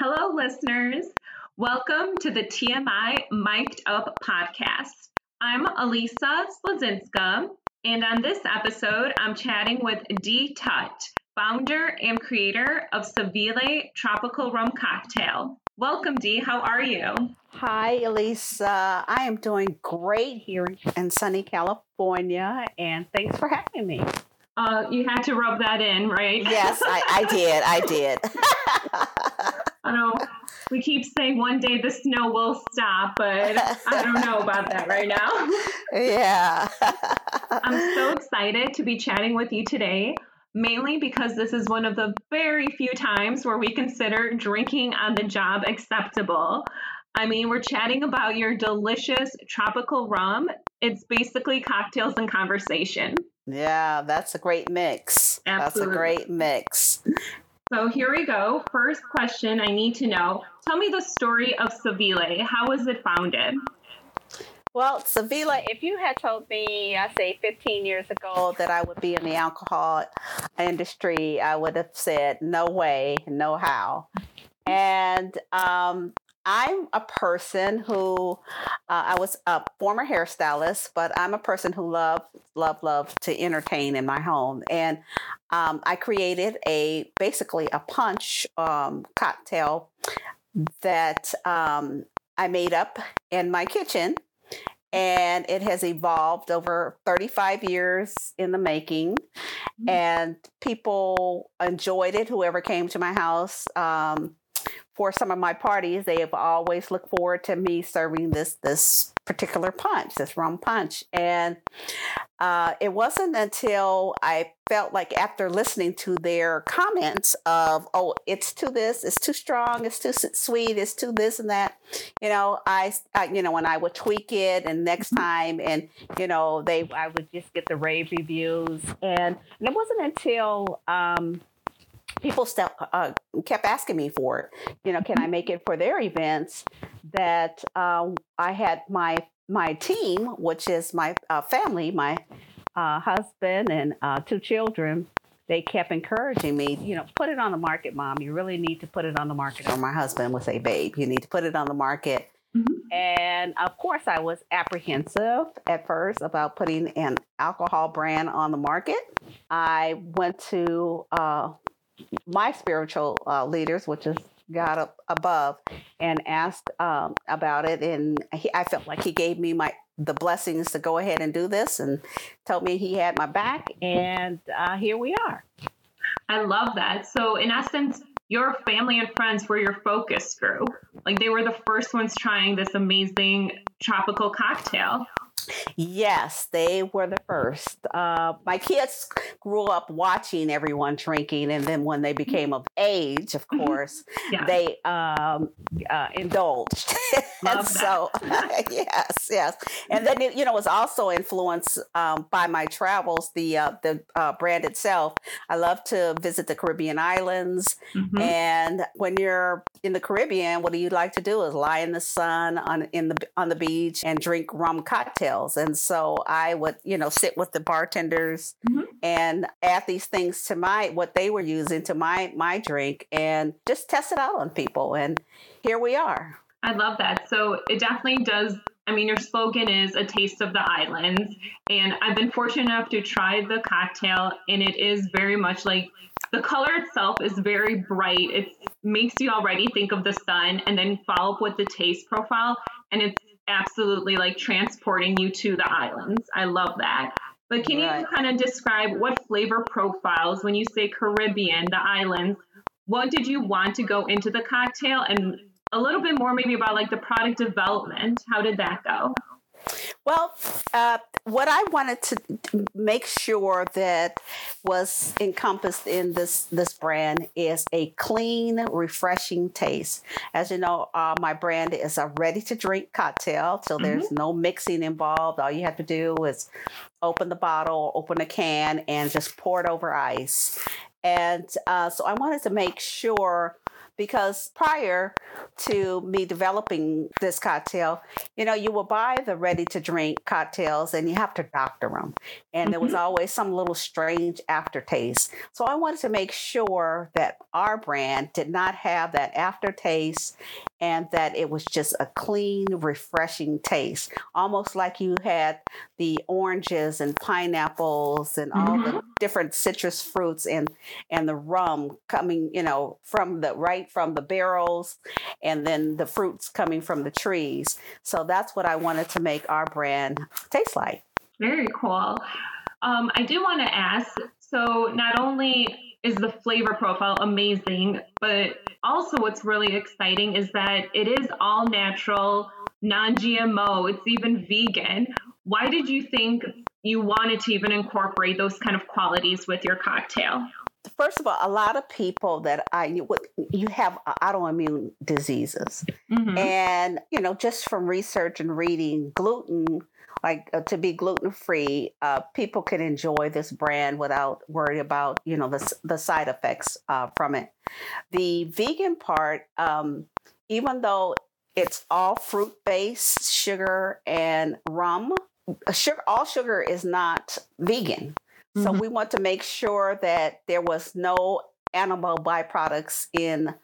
Hello, listeners. Welcome to the TMI Mic'd Up podcast. I'm Elisa Sledzinska, and on this episode, I'm chatting with Dee Tutt, founder and creator of Savile Tropical Rum Cocktail. Welcome, Dee. How are you? Hi, Elisa. I am doing great here in sunny California, and thanks for having me. Uh, you had to rub that in, right? Yes, I, I did. I did. I know we keep saying one day the snow will stop, but I don't know about that right now. Yeah. I'm so excited to be chatting with you today, mainly because this is one of the very few times where we consider drinking on the job acceptable. I mean, we're chatting about your delicious tropical rum. It's basically cocktails and conversation. Yeah, that's a great mix. Absolutely. That's a great mix. So here we go. First question I need to know. Tell me the story of Savile. How was it founded? Well, Savila, if you had told me, I say 15 years ago, that I would be in the alcohol industry, I would have said, no way, no how. And um, I'm a person who uh, I was a former hairstylist, but I'm a person who love, love, love to entertain in my home, and um, I created a basically a punch um, cocktail that um, I made up in my kitchen. And it has evolved over 35 years in the making. Mm-hmm. And people enjoyed it, whoever came to my house. Um, for some of my parties, they have always looked forward to me serving this this particular punch, this rum punch. And uh, it wasn't until I felt like after listening to their comments of, oh, it's too this, it's too strong, it's too sweet, it's too this and that, you know, I, I you know, when I would tweak it and next mm-hmm. time, and you know, they, I would just get the rave reviews, and, and it wasn't until. Um, people still uh, kept asking me for it. You know, can I make it for their events? That uh, I had my my team, which is my uh, family, my uh, husband and uh, two children. They kept encouraging me, you know, put it on the market, mom. You really need to put it on the market. Or my husband would say, babe, you need to put it on the market. Mm-hmm. And of course, I was apprehensive at first about putting an alcohol brand on the market. I went to uh, my spiritual uh, leaders, which is God up above, and asked um, about it. And he, I felt like he gave me my the blessings to go ahead and do this, and told me he had my back. And uh, here we are. I love that. So, in essence, your family and friends were your focus group. Like they were the first ones trying this amazing tropical cocktail. Yes, they were the first. Uh, my kids grew up watching everyone drinking, and then when they mm-hmm. became of age, of mm-hmm. course, yeah. they um, uh, indulged. and so, yes, yes. And then it, you know, it was also influenced um, by my travels. The uh, the uh, brand itself. I love to visit the Caribbean islands, mm-hmm. and when you're in the Caribbean, what do you like to do? Is lie in the sun on in the on the beach and drink rum cocktails and so I would, you know, sit with the bartenders mm-hmm. and add these things to my what they were using to my my drink and just test it out on people. And here we are. I love that. So it definitely does. I mean, your slogan is a taste of the islands. And I've been fortunate enough to try the cocktail, and it is very much like the color itself is very bright. It makes you already think of the sun, and then follow up with the taste profile. And it's absolutely like transporting you to the islands. I love that. But can right. you kind of describe what flavor profiles, when you say Caribbean, the islands, what did you want to go into the cocktail and a little bit more maybe about like the product development? How did that go? Well, uh, what I wanted to make sure that was encompassed in this this brand is a clean, refreshing taste. As you know, uh, my brand is a ready to drink cocktail, so there's mm-hmm. no mixing involved. All you have to do is open the bottle, open a can, and just pour it over ice. And uh, so I wanted to make sure because prior to me developing this cocktail, you know, you will buy the ready to drink cocktails and you have to doctor them. And there was mm-hmm. always some little strange aftertaste. So I wanted to make sure that our brand did not have that aftertaste and that it was just a clean, refreshing taste, almost like you had the oranges and pineapples and all mm-hmm. the different citrus fruits and and the rum coming, you know, from the right from the barrels and then the fruits coming from the trees. So that's what I wanted to make our brand taste like. Very cool. Um, I do want to ask so, not only is the flavor profile amazing, but also what's really exciting is that it is all natural, non GMO, it's even vegan. Why did you think you wanted to even incorporate those kind of qualities with your cocktail? First of all, a lot of people that I you have autoimmune diseases. Mm-hmm. And, you know, just from research and reading, gluten, like uh, to be gluten free, uh, people can enjoy this brand without worry about, you know, the, the side effects uh, from it. The vegan part, um, even though it's all fruit based, sugar and rum, sugar, all sugar is not vegan. So mm-hmm. we want to make sure that there was no animal byproducts in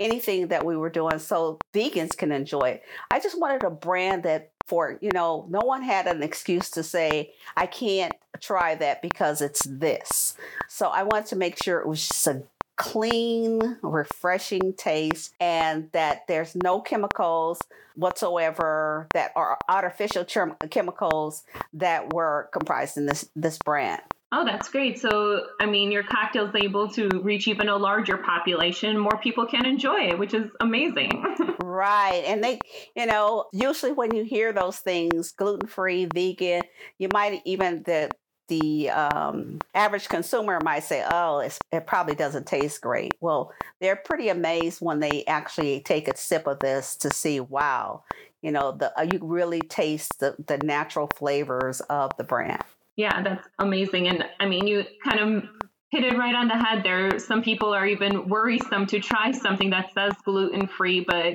anything that we were doing so vegans can enjoy it. I just wanted a brand that for, you know, no one had an excuse to say, I can't try that because it's this. So I wanted to make sure it was just a clean, refreshing taste and that there's no chemicals whatsoever that are artificial chemicals that were comprised in this this brand. Oh, that's great. So, I mean, your cocktail's able to reach even a larger population. More people can enjoy it, which is amazing. right. And they, you know, usually when you hear those things, gluten free, vegan, you might even, the, the um, average consumer might say, oh, it probably doesn't taste great. Well, they're pretty amazed when they actually take a sip of this to see, wow, you know, the, uh, you really taste the, the natural flavors of the brand. Yeah, that's amazing. And I mean, you kind of hit it right on the head there. Some people are even worrisome to try something that says gluten free, but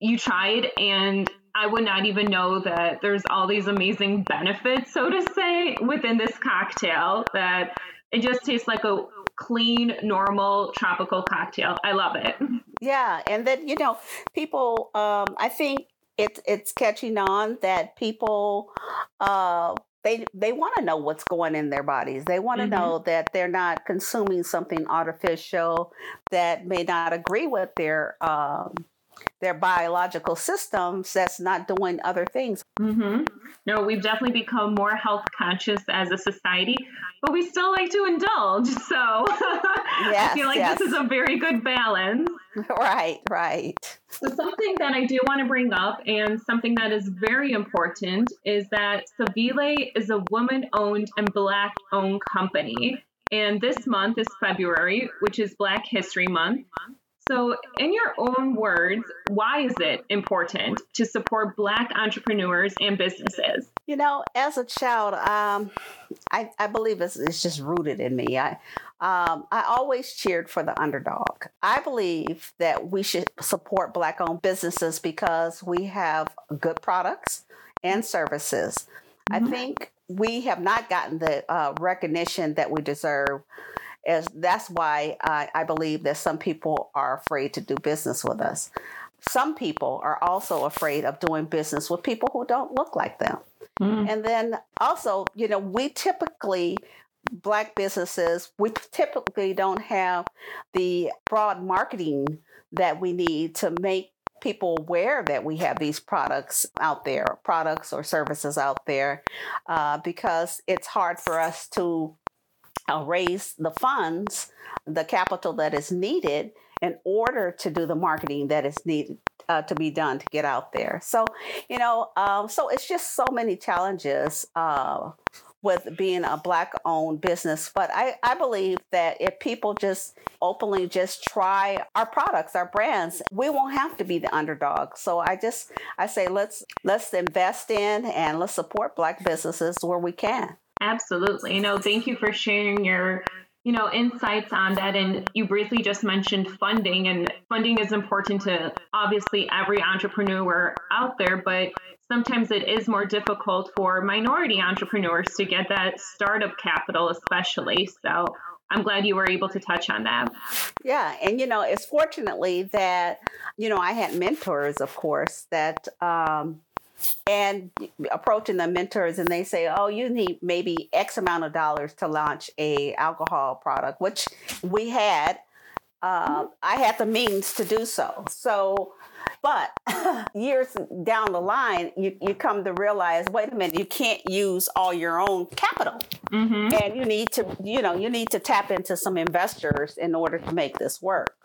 you tried and I would not even know that there's all these amazing benefits, so to say, within this cocktail that it just tastes like a clean, normal tropical cocktail. I love it. Yeah, and then you know, people. Um, I think it's it's catching on that people uh, they they want to know what's going in their bodies. They want to mm-hmm. know that they're not consuming something artificial that may not agree with their um, their biological systems that's not doing other things. Mm-hmm. No, we've definitely become more health conscious as a society, but we still like to indulge. So yes, I feel like yes. this is a very good balance. Right, right. So, something that I do want to bring up and something that is very important is that Savile is a woman owned and black owned company. And this month is February, which is Black History Month. So, in your own words, why is it important to support Black entrepreneurs and businesses? You know, as a child, um, I, I believe it's, it's just rooted in me. I, um, I always cheered for the underdog. I believe that we should support Black owned businesses because we have good products and services. Mm-hmm. I think we have not gotten the uh, recognition that we deserve as that's why I, I believe that some people are afraid to do business with us. Some people are also afraid of doing business with people who don't look like them. Mm. And then also, you know, we typically black businesses, we typically don't have the broad marketing that we need to make people aware that we have these products out there, products or services out there, uh, because it's hard for us to uh, raise the funds, the capital that is needed in order to do the marketing that is needed uh, to be done to get out there. So, you know, um, so it's just so many challenges uh, with being a black owned business. But I, I believe that if people just openly just try our products, our brands, we won't have to be the underdog. So I just I say let's let's invest in and let's support black businesses where we can. Absolutely. You know, thank you for sharing your you know, insights on that. And you briefly just mentioned funding, and funding is important to obviously every entrepreneur out there, but sometimes it is more difficult for minority entrepreneurs to get that startup capital, especially. So I'm glad you were able to touch on that. Yeah, and you know, it's fortunately that you know I had mentors, of course, that um, and approaching the mentors and they say oh you need maybe x amount of dollars to launch a alcohol product which we had uh, i had the means to do so. So but years down the line you, you come to realize wait a minute you can't use all your own capital. Mm-hmm. and you need to you know you need to tap into some investors in order to make this work.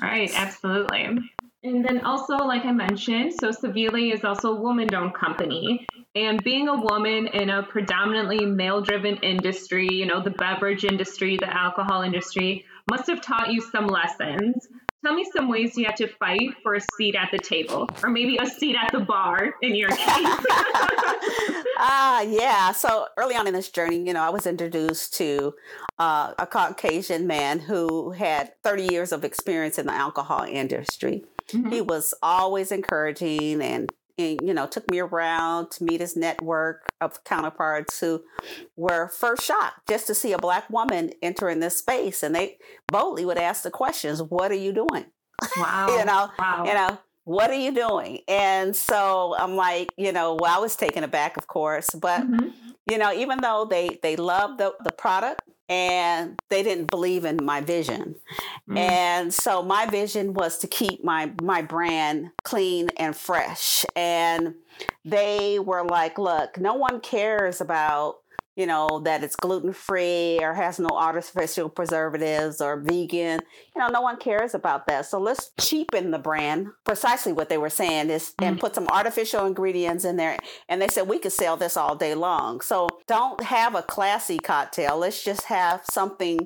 Right absolutely and then also, like I mentioned, so Savile is also a woman owned company. And being a woman in a predominantly male driven industry, you know, the beverage industry, the alcohol industry, must have taught you some lessons. Tell me some ways you had to fight for a seat at the table, or maybe a seat at the bar in your case. Ah, uh, yeah. So early on in this journey, you know, I was introduced to uh, a Caucasian man who had 30 years of experience in the alcohol industry. Mm-hmm. He was always encouraging and, and, you know, took me around to meet his network of counterparts who were first shocked just to see a black woman enter in this space. And they boldly would ask the questions, What are you doing? Wow. you know, wow. you know, what are you doing? And so I'm like, you know, well, I was taken aback, of course, but mm-hmm. You know, even though they they loved the, the product, and they didn't believe in my vision. Mm. And so my vision was to keep my my brand clean and fresh. And they were like, look, no one cares about you know, that it's gluten free or has no artificial preservatives or vegan. You know, no one cares about that. So let's cheapen the brand. Precisely what they were saying is, mm-hmm. and put some artificial ingredients in there. And they said we could sell this all day long. So don't have a classy cocktail. Let's just have something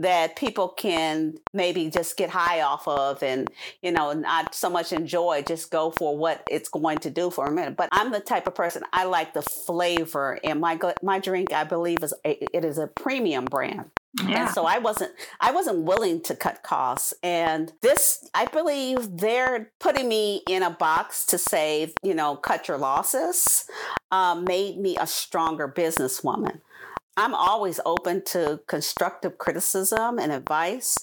that people can maybe just get high off of and, you know, not so much enjoy. Just go for what it's going to do for a minute. But I'm the type of person I like the flavor, in my my drink I believe is a, it is a premium brand. Yeah. And so I wasn't I wasn't willing to cut costs. And this I believe they're putting me in a box to say, you know, cut your losses, um, made me a stronger businesswoman. I'm always open to constructive criticism and advice,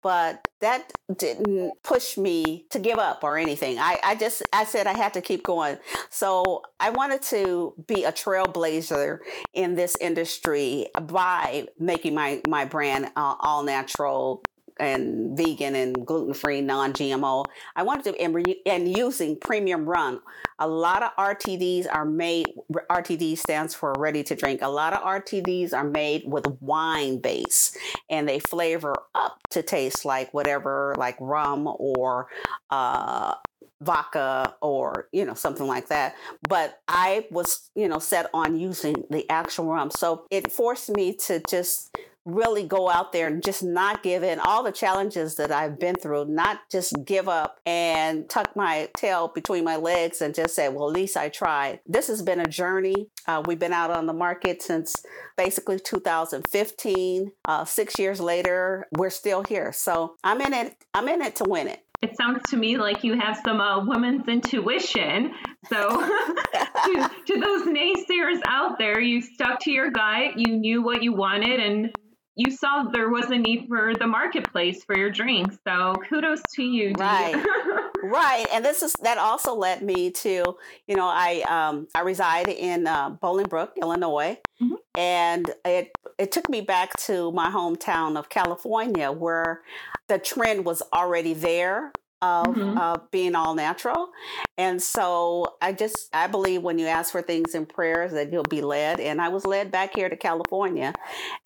but that didn't push me to give up or anything. I, I just I said I had to keep going. So I wanted to be a trailblazer in this industry by making my my brand uh, all natural and vegan and gluten free, non GMO. I wanted to, and, re, and using premium rum. A lot of RTDs are made, RTD stands for ready to drink. A lot of RTDs are made with wine base and they flavor up to taste like whatever, like rum or, uh, vodka or you know something like that but i was you know set on using the actual rum so it forced me to just really go out there and just not give in all the challenges that I've been through, not just give up and tuck my tail between my legs and just say, well, at least I tried. This has been a journey. Uh, we've been out on the market since basically 2015. Uh, six years later, we're still here. So I'm in it. I'm in it to win it. It sounds to me like you have some uh, women's intuition. So, to, to those naysayers out there, you stuck to your gut, you knew what you wanted, and you saw there was a need for the marketplace for your drinks. So kudos to you. Right. right. And this is that also led me to, you know, I um I reside in uh, Bolingbrook, Illinois. Mm-hmm. And it it took me back to my hometown of California where the trend was already there of mm-hmm. uh, being all natural. And so I just, I believe when you ask for things in prayers that you'll be led. And I was led back here to California.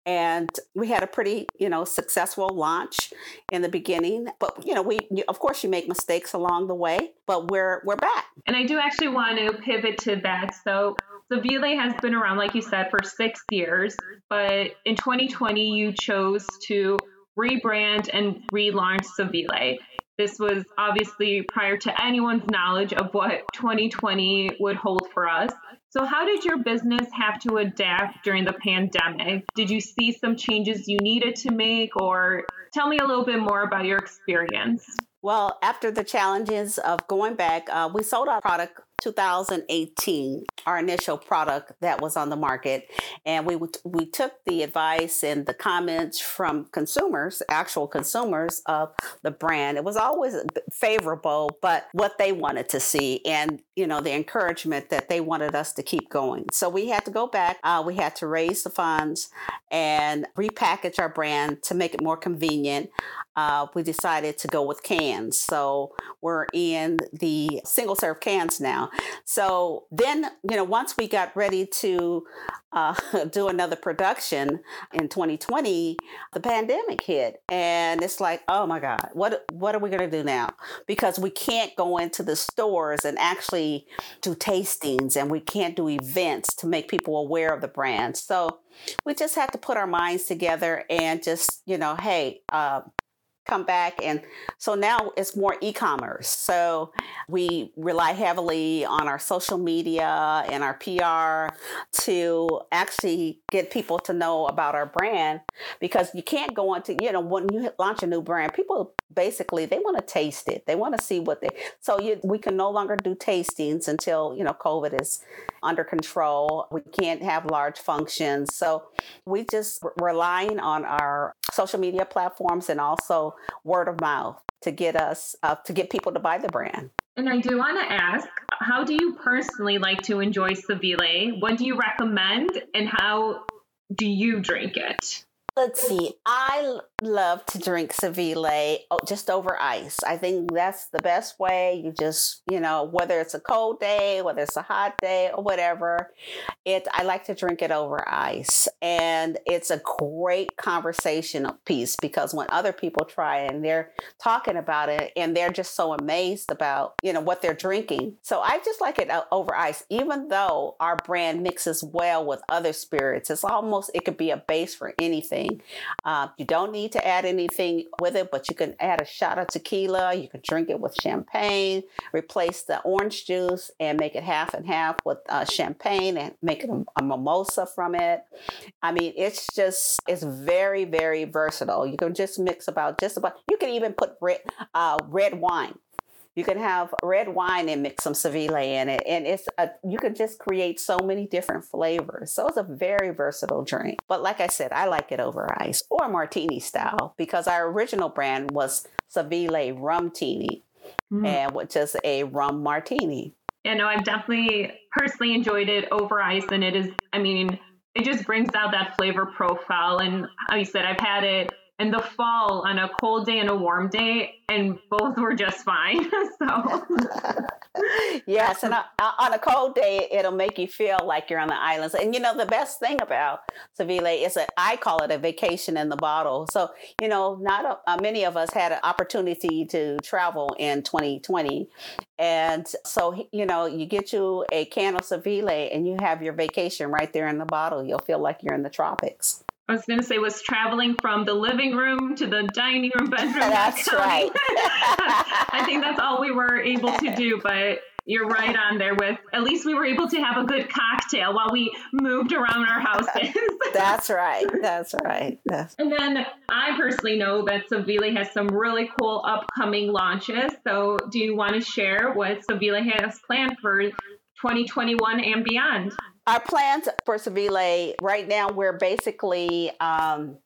And we had a pretty, you know, successful launch in the beginning. But, you know, we, of course, you make mistakes along the way, but we're, we're back. And I do actually want to pivot to that. So Savile has been around, like you said, for six years. But in 2020, you chose to rebrand and relaunch the Savile This was obviously prior to anyone's knowledge of what 2020 would hold for us. So, how did your business have to adapt during the pandemic? Did you see some changes you needed to make, or tell me a little bit more about your experience? Well, after the challenges of going back, uh, we sold our product 2018, our initial product that was on the market, and we we took the advice and the comments from consumers, actual consumers of the brand. It was always favorable, but what they wanted to see, and you know the encouragement that they wanted us to keep going. So we had to go back. Uh, we had to raise the funds and repackage our brand to make it more convenient. Uh, we decided to go with cans. So we're in the single serve cans now. So then, you know, once we got ready to uh, do another production in 2020, the pandemic hit, and it's like, oh my God, what what are we gonna do now? Because we can't go into the stores and actually do tastings, and we can't do events to make people aware of the brand. So we just had to put our minds together and just, you know, hey, uh, come back and so now it's more e-commerce. So we rely heavily on our social media and our pr to actually get people to know about our brand because you can't go on to you know when you launch a new brand people basically they want to taste it. They want to see what they so you, we can no longer do tastings until you know covid is under control we can't have large functions so we just relying on our social media platforms and also word of mouth to get us uh, to get people to buy the brand and I do want to ask, how do you personally like to enjoy Savile? What do you recommend, and how do you drink it? Let's see. I love to drink Savile oh, just over ice. I think that's the best way. You just, you know, whether it's a cold day, whether it's a hot day, or whatever, it. I like to drink it over ice, and it's a great conversational piece because when other people try it and they're talking about it and they're just so amazed about, you know, what they're drinking. So I just like it over ice, even though our brand mixes well with other spirits. It's almost it could be a base for anything. Uh, you don't need to add anything with it, but you can add a shot of tequila. You can drink it with champagne, replace the orange juice and make it half and half with uh, champagne and make a, a mimosa from it. I mean, it's just, it's very, very versatile. You can just mix about just about, you can even put red, uh, red wine you can have red wine and mix some Savile in it, and it's a, you can just create so many different flavors. So it's a very versatile drink. But like I said, I like it over ice or martini style because our original brand was Savile Rum Tini, mm. and which is a rum martini. Yeah, no, I've definitely personally enjoyed it over ice, and it is. I mean, it just brings out that flavor profile. And like you said, I've had it in the fall on a cold day and a warm day, and both were just fine. so, yes, and on a cold day, it'll make you feel like you're on the islands. And you know, the best thing about Savile is that I call it a vacation in the bottle. So, you know, not a, uh, many of us had an opportunity to travel in 2020. And so, you know, you get you a can of Savile and you have your vacation right there in the bottle. You'll feel like you're in the tropics. I was going to say was traveling from the living room to the dining room bedroom. That's right. I think that's all we were able to do, but you're right on there with at least we were able to have a good cocktail while we moved around our houses. that's right. That's right. That's... And then I personally know that Savile has some really cool upcoming launches. So do you want to share what Savile has planned for 2021 and beyond? Our plans for Savile right now, we're basically um,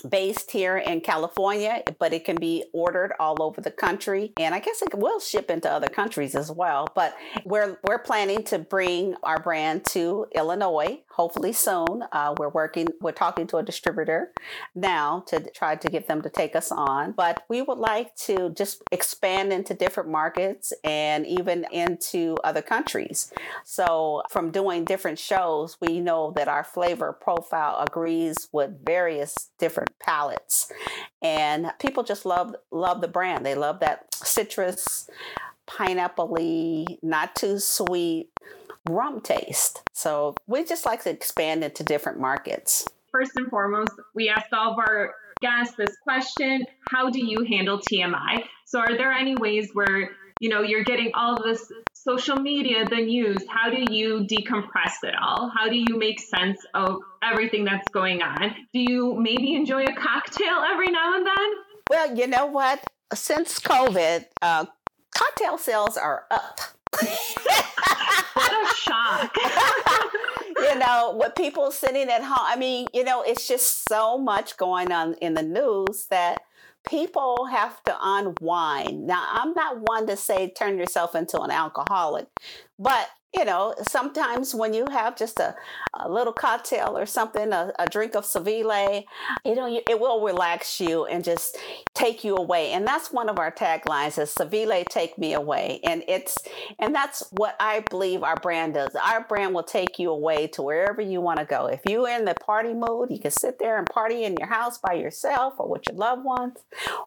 based here in California, but it can be ordered all over the country. And I guess it will ship into other countries as well. But we're we're planning to bring our brand to Illinois, hopefully soon. Uh, we're working, we're talking to a distributor now to try to get them to take us on. But we would like to just expand into different markets and even into other countries. So from doing different shows, we know that our flavor profile agrees with various different different palates. And people just love love the brand. They love that citrus, pineapple not too sweet rum taste. So we just like to expand into different markets. First and foremost, we asked all of our guests this question How do you handle TMI? So, are there any ways where you know you're getting all this social media, the news? How do you decompress it all? How do you make sense of everything that's going on? Do you maybe enjoy a cocktail every now and then? Well, you know what? Since COVID, uh, cocktail sales are up. what a shock. you know, with people sitting at home, I mean, you know, it's just so much going on in the news that people have to unwind. Now, I'm not one to say turn yourself into an alcoholic, but you know, sometimes when you have just a, a little cocktail or something, a, a drink of Savile, you know, it will relax you and just take you away. And that's one of our taglines is Savile, take me away. And it's, and that's what I believe our brand does. Our brand will take you away to wherever you want to go. If you're in the party mood, you can sit there and party in your house by yourself or with your loved ones.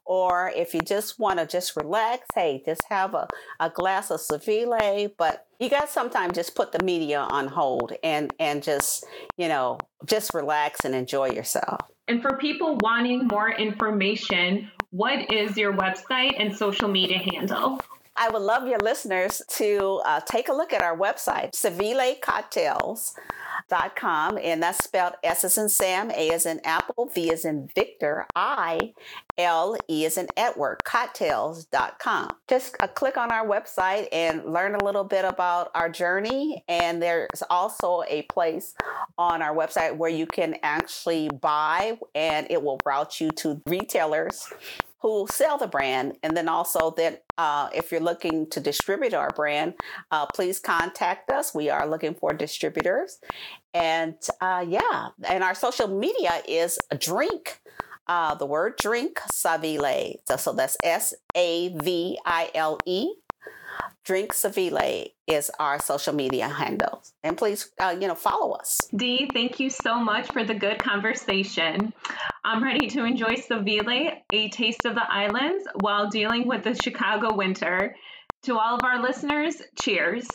Or if you just want to just relax, hey, just have a, a glass of Savile, but you got to sometimes just put the media on hold and and just you know just relax and enjoy yourself. And for people wanting more information what is your website and social media handle? I would love your listeners to uh, take a look at our website, Savile Cocktails com, and that's spelled S as in Sam, A as in Apple, V as in Victor, I, L, E as in Edward, cocktails.com. Just uh, click on our website and learn a little bit about our journey. And there's also a place on our website where you can actually buy, and it will route you to retailers who sell the brand. And then also that uh, if you're looking to distribute our brand, uh, please contact us. We are looking for distributors. And uh, yeah, and our social media is drink. Uh, the word drink Savile. So, so that's S A V I L E Drink Savile is our social media handle. And please, uh, you know, follow us. Dee, thank you so much for the good conversation. I'm ready to enjoy Savile, a taste of the islands, while dealing with the Chicago winter. To all of our listeners, cheers.